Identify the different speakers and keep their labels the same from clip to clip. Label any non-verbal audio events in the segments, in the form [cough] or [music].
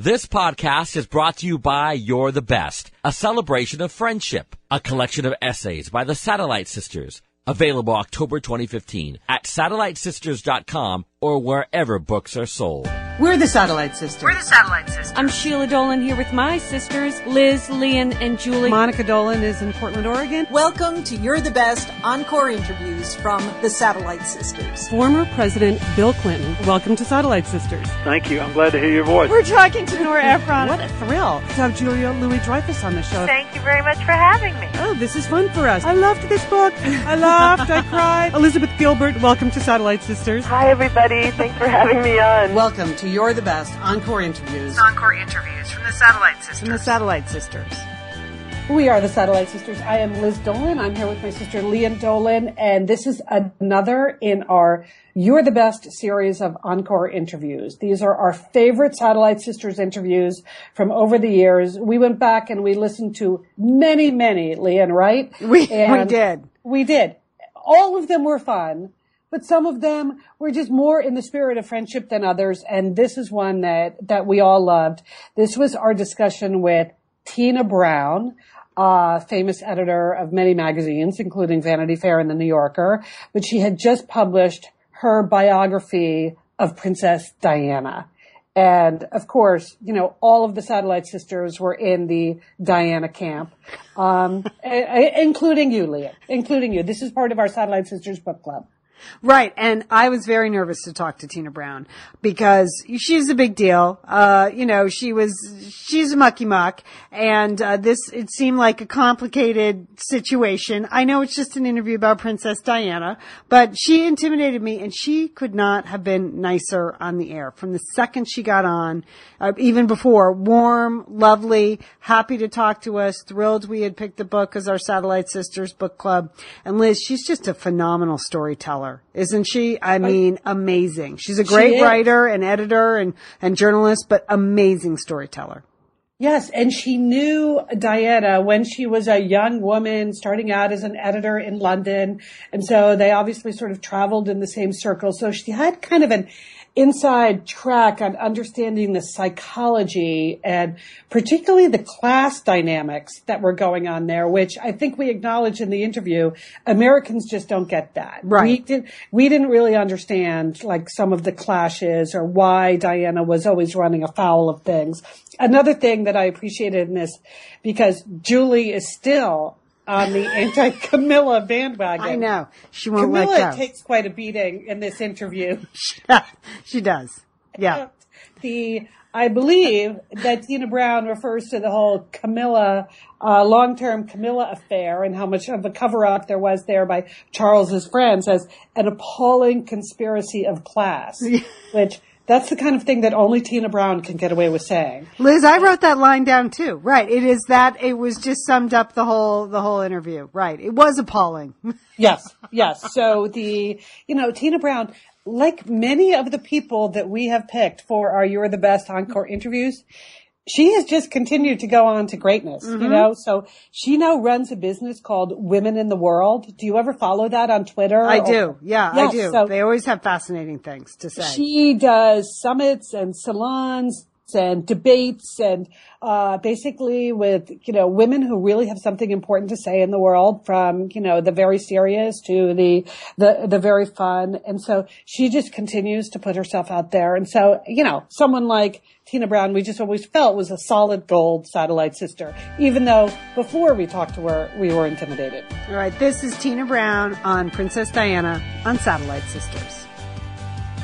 Speaker 1: This podcast is brought to you by You're the Best, a celebration of friendship, a collection of essays by the Satellite Sisters, available October 2015 at satellitesisters.com or wherever books are sold.
Speaker 2: We're the Satellite Sisters.
Speaker 3: We're the Satellite Sisters.
Speaker 4: I'm Sheila Dolan here with my sisters, Liz, Lian, and Julie.
Speaker 2: Monica Dolan is in Portland, Oregon.
Speaker 3: Welcome to You're the Best Encore interviews from the Satellite Sisters.
Speaker 2: Former President Bill Clinton. Welcome to Satellite Sisters.
Speaker 5: Thank you. I'm glad to hear your voice.
Speaker 4: We're talking to Nora Ephron.
Speaker 2: What a thrill to have Julia Louis Dreyfus on the show.
Speaker 6: Thank you very much for having me.
Speaker 2: Oh, this is fun for us. I loved this book. I laughed. I cried. [laughs] Elizabeth Gilbert, welcome to Satellite Sisters.
Speaker 6: Hi, everybody. Thanks for having me on.
Speaker 2: Welcome to You're the Best Encore interviews.
Speaker 3: Encore interviews from the Satellite Sisters.
Speaker 2: From the Satellite Sisters.
Speaker 7: We are the Satellite Sisters. I am Liz Dolan. I'm here with my sister Lian Dolan, and this is another in our You're the Best series of Encore interviews. These are our favorite Satellite Sisters interviews from over the years. We went back and we listened to many, many, Lian, right?
Speaker 2: We, we did.
Speaker 7: We did. All of them were fun, but some of them were just more in the spirit of friendship than others. And this is one that, that we all loved. This was our discussion with Tina Brown, uh, famous editor of many magazines, including Vanity Fair and The New Yorker, but she had just published her biography of Princess Diana. And of course, you know, all of the satellite sisters were in the Diana camp, um, [laughs] a- a- including you, Lian, including you. This is part of our satellite sisters book club.
Speaker 8: Right. And I was very nervous to talk to Tina Brown because she's a big deal. Uh, you know, she was, she's a mucky muck and, uh, this, it seemed like a complicated situation. I know it's just an interview about Princess Diana, but she intimidated me and she could not have been nicer on the air from the second she got on, uh, even before warm, lovely, happy to talk to us, thrilled we had picked the book as our Satellite Sisters book club. And Liz, she's just a phenomenal storyteller, isn't she? I mean, amazing. She's a great
Speaker 7: is.
Speaker 8: writer and editor and, and journalist, but amazing storyteller.
Speaker 7: Yes, and she knew Diana when she was a young woman starting out as an editor in London. And so they obviously sort of traveled in the same circle. So she had kind of an inside track on understanding the psychology and particularly the class dynamics that were going on there, which I think we acknowledged in the interview. Americans just don't get that.
Speaker 8: Right.
Speaker 7: We did, we didn't really understand like some of the clashes or why Diana was always running afoul of things. Another thing that I appreciated in this, because Julie is still on the anti-Camilla bandwagon.
Speaker 8: I know. She won't
Speaker 7: Camilla
Speaker 8: let go.
Speaker 7: takes quite a beating in this interview. [laughs]
Speaker 8: she does. Yeah. [laughs]
Speaker 7: The I believe that Tina Brown refers to the whole Camilla, uh, long-term Camilla affair and how much of a cover-up there was there by Charles's friends as an appalling conspiracy of class, [laughs] which that's the kind of thing that only Tina Brown can get away with saying.
Speaker 8: Liz, I wrote that line down too. Right. It is that it was just summed up the whole, the whole interview. Right. It was appalling. [laughs]
Speaker 7: Yes, yes. So the, you know, Tina Brown, like many of the people that we have picked for our You're the Best Encore interviews, she has just continued to go on to greatness, you mm-hmm. know? So she now runs a business called Women in the World. Do you ever follow that on Twitter?
Speaker 8: I
Speaker 7: or-
Speaker 8: do. Yeah, I do.
Speaker 7: so-
Speaker 8: they always have fascinating things to say.
Speaker 7: She does summits and salons and debates and uh, basically with you know women who really have something important to say in the world from you know the very serious to the the the very fun and so she just continues to put herself out there and so you know someone like Tina Brown we just always felt was a solid gold satellite sister even though before we talked to her we were intimidated
Speaker 8: All right. This is Tina Brown on Princess Diana on Satellite Sisters.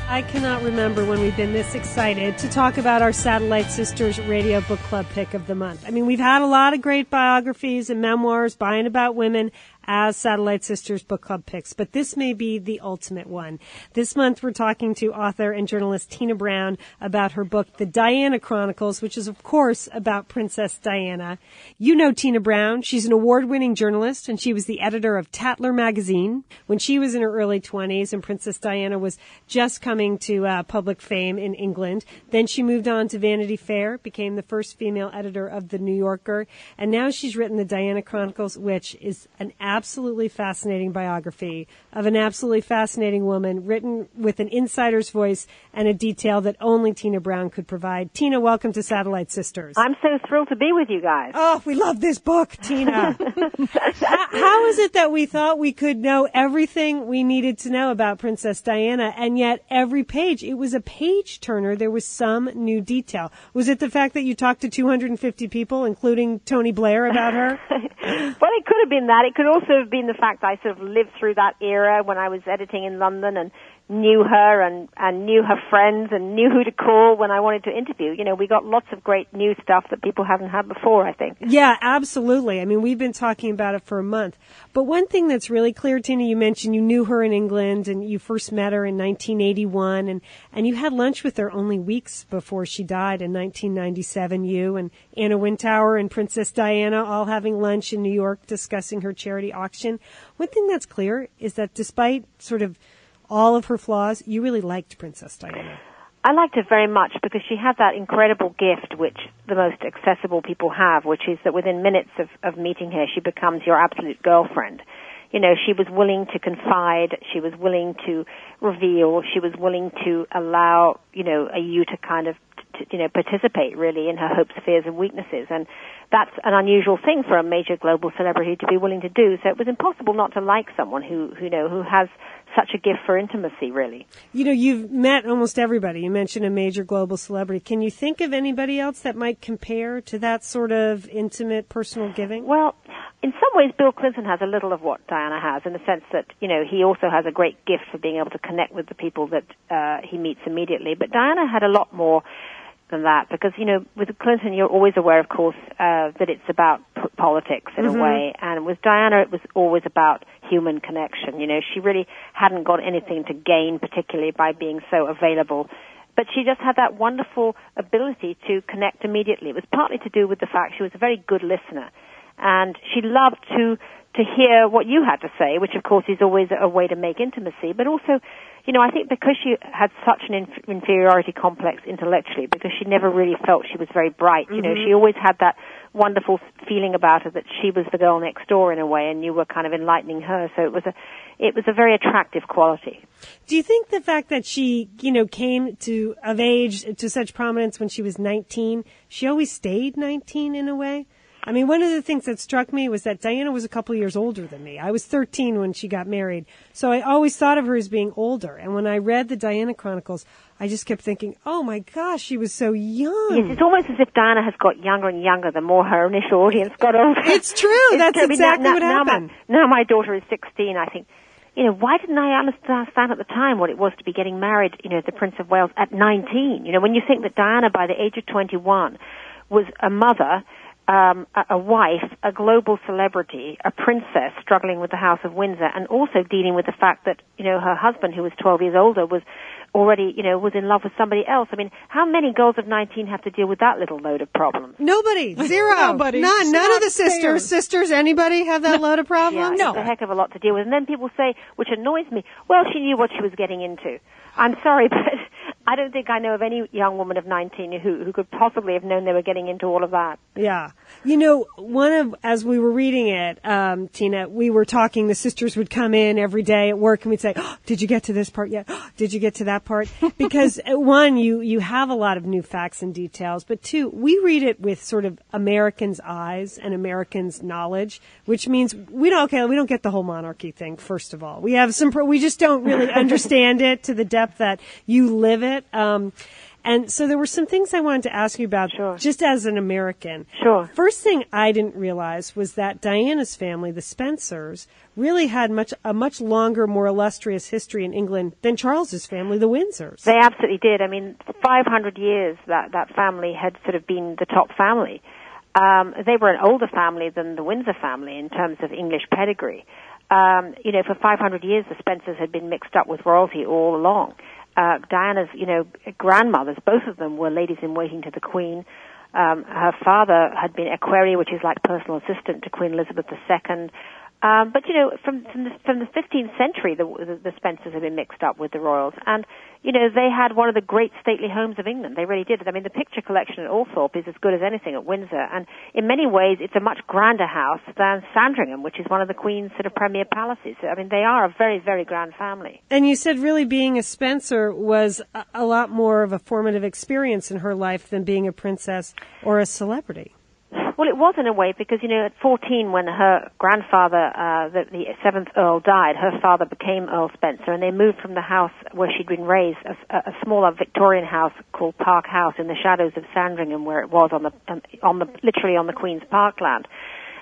Speaker 4: I cannot remember when we've been this excited to talk about our Satellite Sisters Radio Book Club pick of the month. I mean, we've had a lot of great biographies and memoirs by and about women as Satellite Sisters Book Club picks, but this may be the ultimate one. This month we're talking to author and journalist Tina Brown about her book, The Diana Chronicles, which is of course about Princess Diana. You know Tina Brown. She's an award-winning journalist and she was the editor of Tatler magazine when she was in her early 20s and Princess Diana was just coming to uh, public fame in England. Then she moved on to Vanity Fair, became the first female editor of The New Yorker, and now she's written The Diana Chronicles, which is an absolutely fascinating biography of an absolutely fascinating woman written with an insider's voice and a detail that only Tina Brown could provide. Tina, welcome to Satellite Sisters.
Speaker 6: I'm so thrilled to be with you guys.
Speaker 4: Oh, we love this book, Tina. [laughs] how, how is it that we thought we could know everything we needed to know about Princess Diana and yet every page, it was a page turner. There was some new detail. Was it the fact that you talked to 250 people, including Tony Blair, about her? [laughs]
Speaker 6: well, it could have been that. It could also have been the fact I sort of lived through that era when I was editing in London and knew her and, and knew her friends and knew who to call when I wanted to interview. You know, we got lots of great new stuff that people haven't had before, I think.
Speaker 4: Yeah, absolutely. I mean, we've been talking about it for a month. But one thing that's really clear, Tina, you mentioned you knew her in England and you first met her in 1981 and, and you had lunch with her only weeks before she died in 1997. You and Anna Wintour and Princess Diana all having lunch in New York discussing her charity auction. One thing that's clear is that despite sort of all of her flaws, you really liked Princess Diana.
Speaker 6: I liked her very much because she had that incredible gift which the most accessible people have, which is that within minutes of, of meeting her, she becomes your absolute girlfriend. You know, she was willing to confide, she was willing to reveal, she was willing to allow, you know, a you to kind of, to, you know, participate really in her hopes, fears and weaknesses. And that's an unusual thing for a major global celebrity to be willing to do. So it was impossible not to like someone who, who you know, who has such a gift for intimacy, really.
Speaker 4: You know, you've met almost everybody. You mentioned a major global celebrity. Can you think of anybody else that might compare to that sort of intimate personal giving?
Speaker 6: Well, in some ways, Bill Clinton has a little of what Diana has, in the sense that you know he also has a great gift for being able to connect with the people that uh, he meets immediately. But Diana had a lot more than that. Because you know with Clinton you're always aware of course uh, that it's about p- politics in
Speaker 4: Mm-hmm.
Speaker 6: a way. And with Diana it was always about human connection. You know she really hadn't got anything to gain particularly by being so available. But she just had that wonderful ability to connect immediately. It was partly to do with the fact she was a very good listener. And she loved to to hear what you had to say, which of course is always a way to make intimacy, but also, you know, I think because she had such an inf- inferiority complex intellectually, because she never really felt she was very bright, you know, she mm-hmm. always had that wonderful feeling about her that she was the girl next door in a way, and you were kind of enlightening her. So it was a, it was a very attractive quality.
Speaker 4: Do you think the fact that she, you know, came to of age to such prominence when she was 19, she always stayed 19 in a way? I mean, one of the things that struck me was that Diana was a couple years older than me. I was 13 when she got married. So I always thought of her as being older. And when I read the Diana Chronicles, I just kept thinking, oh my gosh, she was so young.
Speaker 6: Yes, it's almost as if Diana has got younger and younger the more her initial audience got older.
Speaker 4: It's true. That's
Speaker 6: I
Speaker 4: exactly
Speaker 6: now,
Speaker 4: what
Speaker 6: now,
Speaker 4: happened.
Speaker 6: Now my, now my daughter is 16. I think, you know, why didn't I understand at the time what it was to be getting married, you know, the Prince of Wales at 19? You know, when you think that Diana, by the age of 21, was a mother, um, a, a wife, a global celebrity, a princess struggling with the House of Windsor, and also dealing with the fact that, you know, her husband, who was 12 years older, was already, you know, was in love with somebody else. I mean, how many girls of 19 have to deal with that little load of problems?
Speaker 4: Nobody. [laughs] Zero.
Speaker 2: Nobody.
Speaker 4: None.
Speaker 2: It's
Speaker 4: None of the sisters.
Speaker 2: fair.
Speaker 4: Sisters, anybody have that load of problems?
Speaker 6: Yeah, it's a heck of a lot to deal with. And then people say, which annoys me, well, she knew what she was getting into. I'm sorry, [laughs] but I don't think I know of any young woman of 19 who, who could possibly have known they were getting into all of that.
Speaker 4: Yeah. You know, one of, as we were reading it, um, Tina, we were talking, the sisters would come in every day at work and we'd say, oh, did you get to this part yet? Oh, did you get to that part? [laughs] Because uh, one, you, you have a lot of new facts and details, but two, we read it with sort of Americans' eyes and Americans' knowledge, which means we don't, okay, we don't get the whole monarchy thing, first of all. We have some, we just don't really [laughs] understand it to the depth that you live it. Um, and so there were some things I wanted to ask you about
Speaker 6: Sure.
Speaker 4: just as an American.
Speaker 6: Sure.
Speaker 4: First thing I didn't realize was that Diana's family, the Spencers, really had much a much longer, more illustrious history in England than Charles's family, the Windsors.
Speaker 6: They absolutely did. I mean, 500 years that that family had sort of been the top family. Um, they were an older family than the Windsor family in terms of English pedigree. Um, you know, for 500 years, the Spencers had been mixed up with royalty all along. Uh, Diana's, you know, grandmothers, both of them were ladies in waiting to the Queen. Um, her father had been equerry, which is like personal assistant to Queen Elizabeth II. Um, but you know, from from the, from the 15th century, the, the, the Spencers have been mixed up with the royals, and you know they had one of the great stately homes of England. They really did. I mean, the picture collection at Althorp is as good as anything at Windsor, and in many ways, it's a much grander house than Sandringham, which is one of the Queen's sort of premier palaces. I mean, they are a very very grand family.
Speaker 4: And you said really being a Spencer was a, a lot more of a formative experience in her life than being a princess or a celebrity.
Speaker 6: Well, it was in a way because you know at 14, when her grandfather, uh, the, the seventh Earl, died, her father became Earl Spencer, and they moved from the house where she'd been raised, a, a smaller Victorian house called Park House, in the shadows of Sandringham, where it was on the um, on the literally on the Queen's Parkland,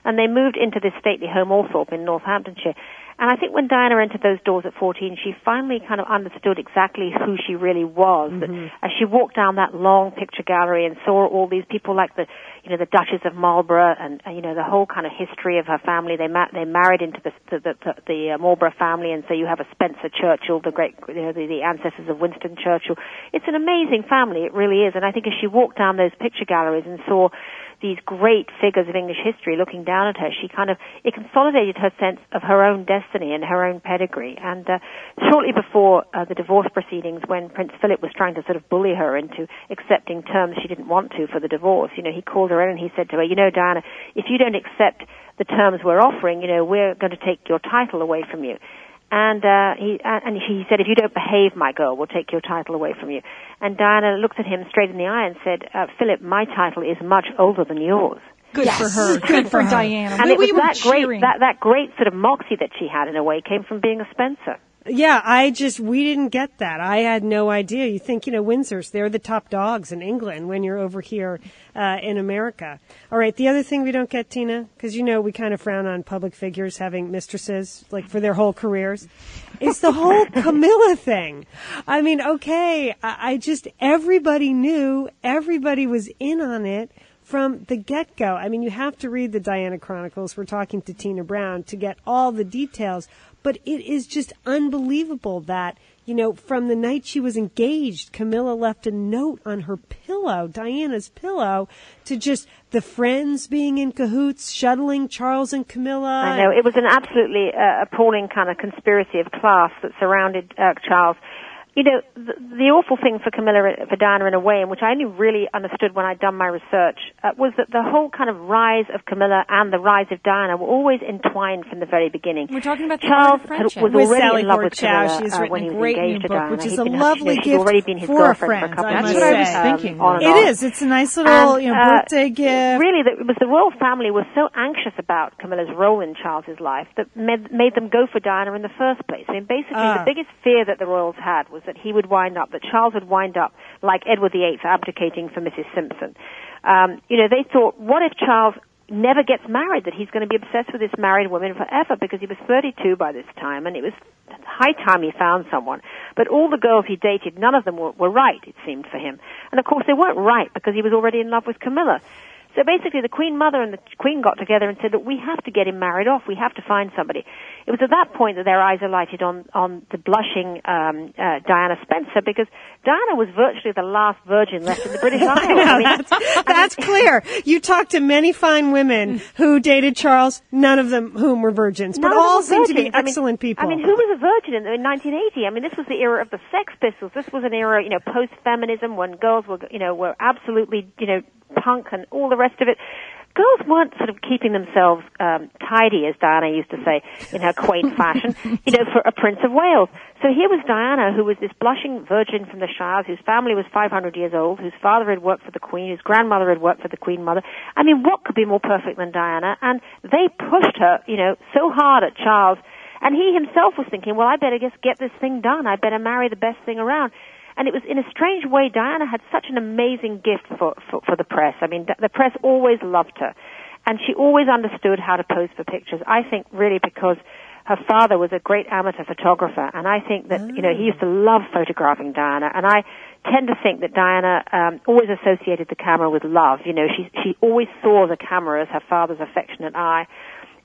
Speaker 6: and they moved into this stately home Althorp in Northamptonshire. And I think when Diana entered those doors at 14, she finally kind of understood exactly who she really was. Mm-hmm. As she walked down that long picture gallery and saw all these people like the, you know, the Duchess of Marlborough and, you know, the whole kind of history of her family. They ma- they married into the the, the, the uh, Marlborough family, and so you have a Spencer Churchill, the great, you know, the, the ancestors of Winston Churchill. It's an amazing family, it really is. And I think as she walked down those picture galleries and saw these great figures of English history looking down at her, she kind of it consolidated her sense of her own destiny and her own pedigree. And uh, shortly before uh, the divorce proceedings, when Prince Philip was trying to sort of bully her into accepting terms she didn't want to for the divorce, you know, he called her in and he said to her, "You know, Diana, if you don't accept the terms we're offering, you know, we're going to take your title away from you." And uh, he and he said, "If you don't behave, my girl, we'll take your title away from you." And Diana looked at him straight in the eye and said, uh, "Philip, my title is much older than yours."
Speaker 5: Good yes. for her. Good, [laughs] Good for, for Diana.
Speaker 6: And
Speaker 5: we,
Speaker 6: it was
Speaker 5: we
Speaker 6: that great, that that great sort of moxie that she had in a way came from being a Spencer.
Speaker 4: Yeah, I just, we didn't get that. I had no idea. You think, you know, Windsor's, they're the top dogs in England when you're over here uh, in America. All right, the other thing we don't get, Tina, because you know we kind of frown on public figures having mistresses, like for their whole careers, is the whole [laughs] Camilla thing. I mean, okay, I, I just, everybody knew, everybody was in on it from the get go. I mean, you have to read the Diana Chronicles. We're talking to Tina Brown to get all the details. But it is just unbelievable that, you know, from the night she was engaged, Camilla left a note on her pillow, Diana's pillow, to just the friends being in cahoots, shuttling Charles and Camilla.
Speaker 6: I know. It was an absolutely uh, appalling kind of conspiracy of class that surrounded uh, Charles you know, the, the, awful thing for Camilla, for Diana in a way, and which I only really understood when I'd done my research, uh, was that the whole kind of rise of Camilla and the rise of Diana were always entwined from the very beginning.
Speaker 5: We're talking about
Speaker 6: Charles
Speaker 5: was
Speaker 6: already
Speaker 5: Sally
Speaker 6: in love with
Speaker 5: Chow.
Speaker 6: Camilla
Speaker 5: She's uh,
Speaker 6: when he
Speaker 5: was
Speaker 6: engaged
Speaker 5: to
Speaker 6: Diana.
Speaker 5: which is a
Speaker 6: been,
Speaker 5: lovely
Speaker 6: you know,
Speaker 5: gift
Speaker 6: already been his
Speaker 5: for
Speaker 6: girlfriend
Speaker 5: friends.
Speaker 6: for a couple
Speaker 5: That's
Speaker 6: of
Speaker 5: what. I was
Speaker 6: um,
Speaker 5: thinking.
Speaker 6: on and
Speaker 5: It
Speaker 6: on.
Speaker 5: is. It's a nice little,
Speaker 6: and,
Speaker 5: you know,
Speaker 6: uh,
Speaker 5: birthday gift.
Speaker 6: Really, the, it was the royal family was so anxious about Camilla's role in Charles's life that made, made them go for Diana in the first place. I mean, basically,
Speaker 4: Ah.
Speaker 6: the biggest fear that the royals had was that he would wind up, that Charles would wind up like Edward VIII abdicating for Mrs. Simpson. Um, you know, they thought, what if Charles never gets married, that he's going to be obsessed with this married woman forever because he was 32 by this time and it was high time he found someone. But all the girls he dated, none of them were, were right, it seemed for him. And of course they weren't right because he was already in love with Camilla. So basically, the Queen Mother and the Queen got together and said that we have to get him married off. We have to find somebody. It was at that point that their eyes alighted on on the blushing um, uh, Diana Spencer because Diana was virtually the last virgin left in the British [laughs] Isles. I mean,
Speaker 4: that's, that's clear. You talked to many fine women who dated Charles, none of them whom were virgins, but
Speaker 6: None of them
Speaker 4: all
Speaker 6: were
Speaker 4: seem to be
Speaker 6: virgins. I mean-
Speaker 4: excellent people.
Speaker 6: I mean, who was a virgin in, in 1980? I mean, this was the era of the Sex Pistols. This was an era, you know, post-feminism when girls were, you know, were absolutely, you know, punk and all the rest of it. Girls weren't sort of keeping themselves um, tidy, as Diana used to say in her quaint [laughs] fashion, you know, for a Prince of Wales. So here was Diana, who was this blushing virgin from the Shires, whose family was 500 years old, whose father had worked for the Queen, whose grandmother had worked for the Queen Mother. I mean, what could be more perfect than Diana? And they pushed her, you know, so hard at Charles. And he himself was thinking, well, I better just get this thing done. I better marry the best thing around. And it was in a strange way, Diana had such an amazing gift for, for, for the press. I mean, the press always loved her. And she always understood how to pose for pictures. I think really because her father was a great amateur photographer. And I think that, you know, he used to love photographing Diana. And I tend to think that Diana um, always associated the camera with love. You know, she, she always saw the camera as her father's affectionate eye.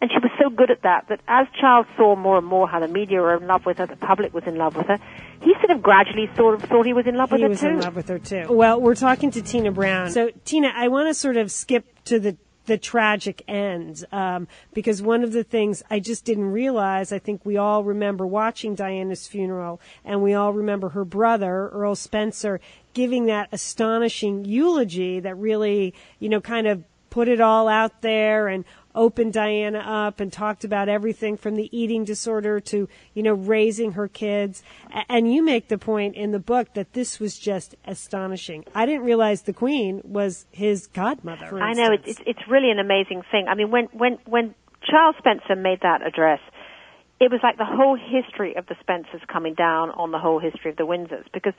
Speaker 6: And she was so good at that that as Charles saw more and more how the media were in love with her, the public was in love with her, he sort of gradually sort of thought he was in love with
Speaker 4: he
Speaker 6: her
Speaker 4: was
Speaker 6: too.
Speaker 4: in love with her too. Well, we're talking to Tina Brown. So, Tina, I want to sort of skip to the the tragic end. Um, because one of the things I just didn't realize, I think we all remember watching Diana's funeral, and we all remember her brother, Earl Spencer, giving that astonishing eulogy that really, you know, kind of put it all out there and opened Diana up and talked about everything from the eating disorder to, you know, raising her kids. And you make the point in the book that this was just astonishing. I didn't realize the Queen was his godmother.
Speaker 6: I know it's it's really an amazing thing. I mean, when when when Charles Spencer made that address, it was like the whole history of the Spencers coming down on the whole history of the Windsors because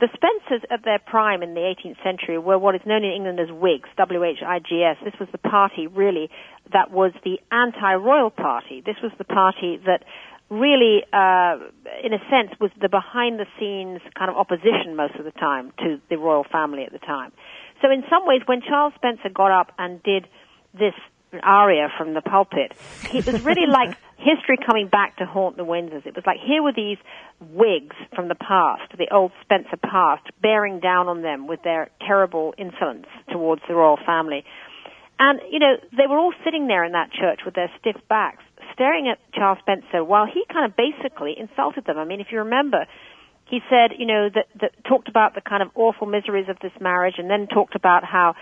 Speaker 6: the Spencers at their prime in the 18th century were what is known in England as Whigs, W-H-I-G-S. This was the party really that was the anti-royal party. This was the party that really, uh, in a sense, was the behind-the-scenes kind of opposition most of the time to the royal family at the time. So in some ways, when Charles Spencer got up and did this aria from the pulpit, it was really [laughs] like history coming back to haunt the Windsors. It was like here were these Whigs from the past, the old Spencer past, bearing down on them with their terrible insolence towards the royal family. And, you know, they were all sitting there in that church with their stiff backs, staring at Charles Spencer while he kind of basically insulted them. I mean, if you remember, he said, you know, that, that talked about the kind of awful miseries of this marriage and then talked about how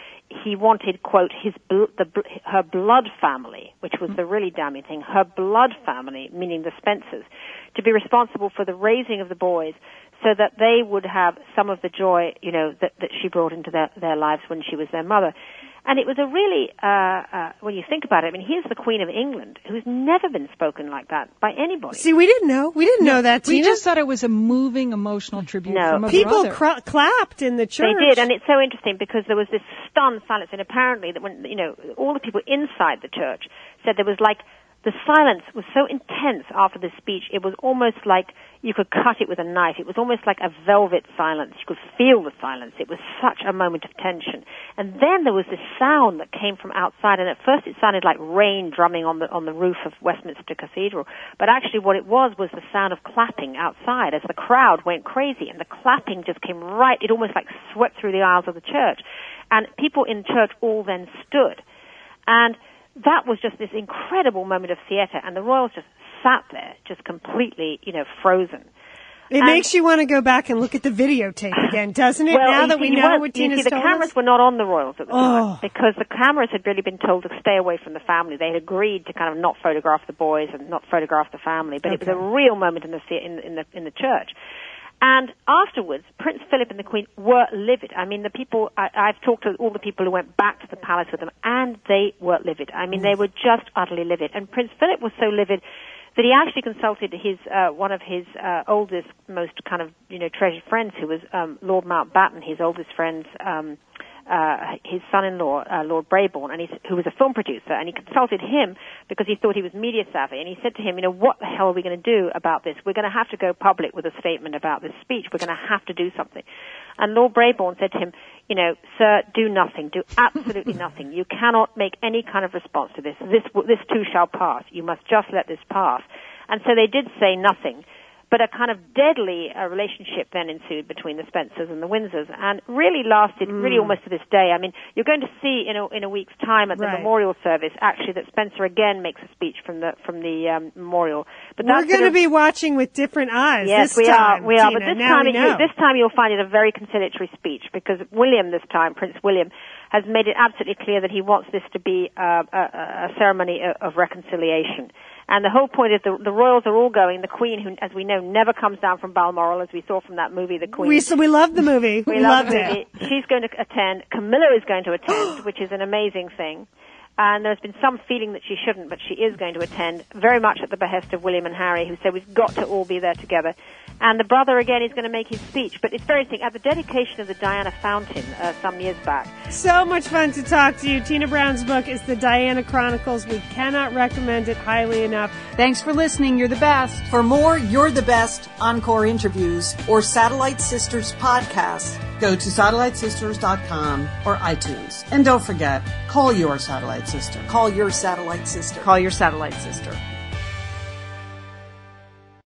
Speaker 6: he wanted, quote, his, bl- the, her blood family, which was the really damning thing, her blood family, meaning the Spencers, to be responsible for the raising of the boys so that they would have some of the joy, you know, that, that she brought into their, their lives when she was their mother. And it was a really, uh, uh, when you think about it, I mean, here's the Queen of England, who's never been spoken like that by anybody.
Speaker 4: See, we didn't know. We didn't know that,
Speaker 5: We
Speaker 4: Tina.
Speaker 5: just thought it was a moving, emotional tribute
Speaker 6: No.
Speaker 5: from a
Speaker 4: People
Speaker 5: brother.
Speaker 4: cra- clapped in the church.
Speaker 6: They did, and it's so interesting because there was this stunned silence, and apparently, that when you know all the people inside the church said there was like the silence was so intense after the speech, it was almost like you could cut it with a knife. It was almost like a velvet silence. You could feel the silence. It was such a moment of tension. And then there was this sound that came from outside, and at first it sounded like rain drumming on the on the roof of Westminster Cathedral. But actually, what it was was the sound of clapping outside as the crowd went crazy, and the clapping just came right. It almost like swept through the aisles of the church, and people in church all then stood, and that was just this incredible moment of theatre, and the royals just sat there, just completely, you know, frozen.
Speaker 4: It
Speaker 6: And-
Speaker 4: makes you want to go back and look at the videotape [laughs] again, doesn't it?
Speaker 6: Well,
Speaker 4: now that we know what
Speaker 6: see, the cameras
Speaker 4: us.
Speaker 6: were not on the royals at the time
Speaker 4: Oh.
Speaker 6: because the cameras had really been told to stay away from the family. They had agreed to kind of not photograph the boys and not photograph the family, but it was a real moment in the the- in, in the in the church. And afterwards, Prince Philip and the Queen were livid. I mean, the people, I, I've talked to all the people who went back to the palace with them, and they were livid. I mean, they were just utterly livid. And Prince Philip was so livid that he actually consulted his, uh, one of his, uh, oldest, most kind of, you know, treasured friends, who was, um, Lord Mountbatten, his oldest friend's, um, uh, his son-in-law, uh, Lord Brabourne, and he's, who was a film producer, and he consulted him because he thought he was media savvy, and he said to him, you know, what the hell are we going to do about this? We're going to have to go public with a statement about this speech. We're going to have to do something. And Lord Brabourne said to him, you know, sir, do nothing, do absolutely [laughs] nothing. You cannot make any kind of response to this. This, this too shall pass. You must just let this pass. And so they did say nothing. But a kind of deadly uh, relationship then ensued between the Spencers and the Windsors, and really lasted really
Speaker 4: Mm.
Speaker 6: almost to this day. I mean, you're going to see in a, in a week's time at the
Speaker 4: Right.
Speaker 6: memorial service actually that Spencer again makes a speech from the from the um, memorial. But
Speaker 4: We're going to be watching with different eyes.
Speaker 6: Yes,
Speaker 4: this
Speaker 6: we
Speaker 4: time,
Speaker 6: are. We are.
Speaker 4: Tina.
Speaker 6: But this time,
Speaker 4: know.
Speaker 6: this time you'll find it a very conciliatory speech because William, this time, Prince William, has made it absolutely clear that he wants this to be uh, a, a ceremony of reconciliation. And the whole point is the, the royals are all going. The Queen, who, as we know, never comes down from Balmoral, as we saw from that movie, The Queen.
Speaker 4: we so we love the movie.
Speaker 6: We
Speaker 4: We,
Speaker 6: love
Speaker 4: loved it.
Speaker 6: movie. She's going to attend. Camilla is going to attend, [gasps] which is an amazing thing. And there's been some feeling that she shouldn't, but she is going to attend, very much at the behest of William and Harry, who said we've got to all be there together. And the brother again is going to make his speech. But it's very interesting. At the dedication of the Diana Fountain uh, some years back,
Speaker 4: So much fun to talk to you. Tina Brown's book is The Diana Chronicles. We cannot recommend it highly enough.
Speaker 5: Thanks for listening. You're the best.
Speaker 3: For more You're the Best Encore interviews or Satellite Sisters podcasts,
Speaker 7: Go to satellitesisters.com or iTunes. And don't forget, call your satellite sister.
Speaker 3: call your satellite sister.
Speaker 5: Call your satellite sister.